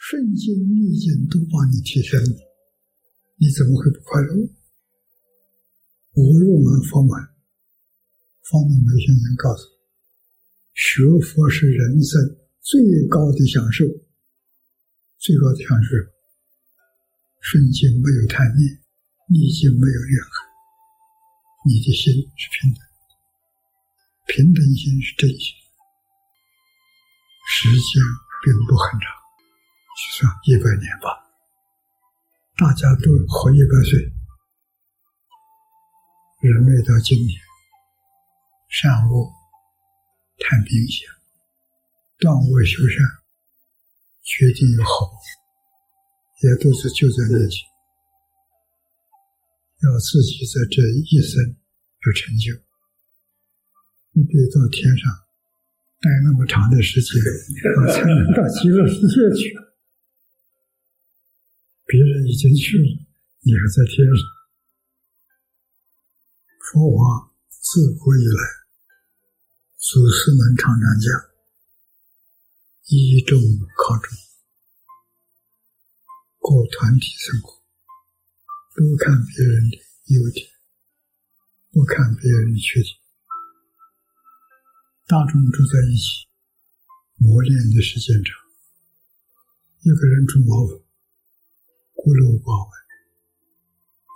顺境逆境都帮你提升了，你怎么会不快乐？我入门佛门，方东梅先生告诉我，学佛是人生最高的享受，最高的享受，顺境没有贪念，逆境没有怨恨，你的心是平等，平等心是真心，时间并不很长。就算一百年吧，大家都活一百岁。人类到今天，善恶。太明显，断恶修善，决定有好，也都是就在眼前。要自己在这一生有成就，不必到天上待那么长的时间，才能到极乐世界去。别人已经去了，你还在天上。佛法自古以来，祖师们常常讲：依众靠众，过团体生活，多看别人的优点，不看别人的缺点。大众住在一起，磨练的时间长，一个人住茅房。孤陋寡闻，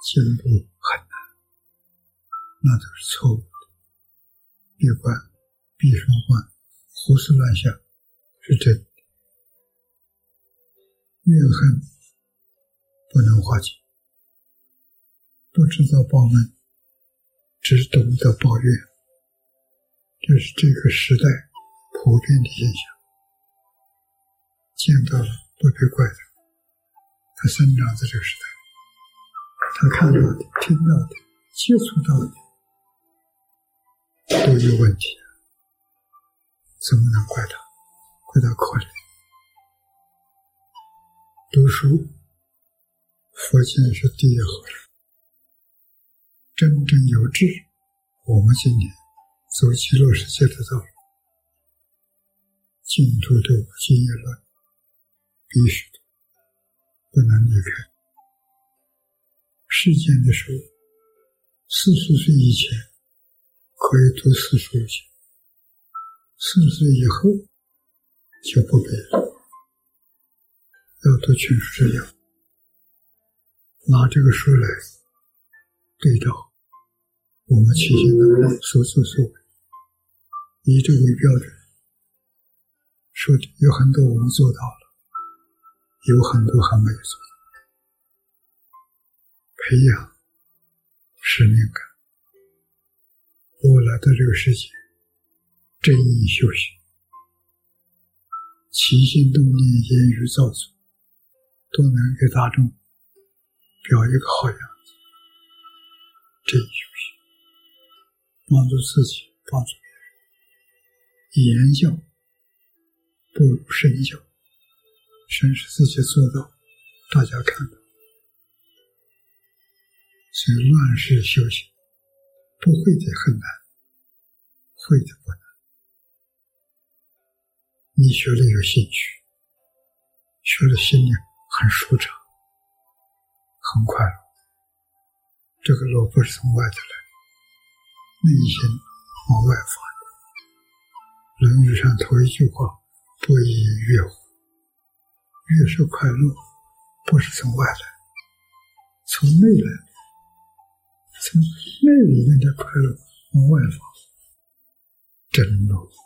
进步很难，那都是错误的。闭关、闭上关、胡思乱想是真的。怨恨不能化解，不知道报恩，只懂得抱怨，这是这个时代普遍的现象。见到了不必怪他。他生长在这个时代，他看到的、听到的、接触到的都有问题，怎么能怪他？怪他可怜。读书，佛经是第一和尚，真正有志，我们今天走极乐世界的道路，净土的五经一论必须。不能离开。世间的书，四十岁以前可以读四书五经，四十岁以后就不必了。要读全书这样，拿这个书来对照我们起心动念所作所为，以这为标准，说有很多我们做到了。有很多还没有做到，培养使命感。我来到这个世界，真意修行，起心动念、言语造作，都能给大众表一个好样子。真意修行，帮助自己，帮助别人。言教不如身教。先是自己做到，大家看到，所以乱世修行，不会的很难，会的不难。你学了有兴趣，学了心里很舒畅，很快乐。这个乐不是从外头来，内心往外发的。《论语》上头一句话：“不亦乐乎？”越是快乐，不是从外来，从内来，从内里面的快乐往外放，真乐。